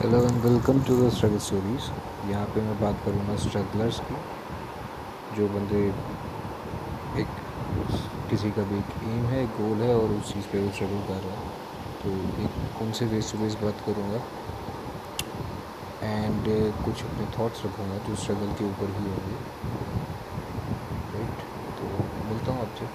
Hello and welcome to the struggle stories यहाँ पे मैं बात करूँगा स्ट्रगलर्स की, जो बंदे एक किसी का भी एक एम है, एक गोल है और उस चीज़ पे वो स्ट्रगल कर रहा है। तो एक उनसे फेस टू फेस बात करूँगा। एंड uh, कुछ अपने थॉट्स रखूँगा जो स्ट्रगल के ऊपर ही होंगे। राइट तो मिलता हूँ आपसे।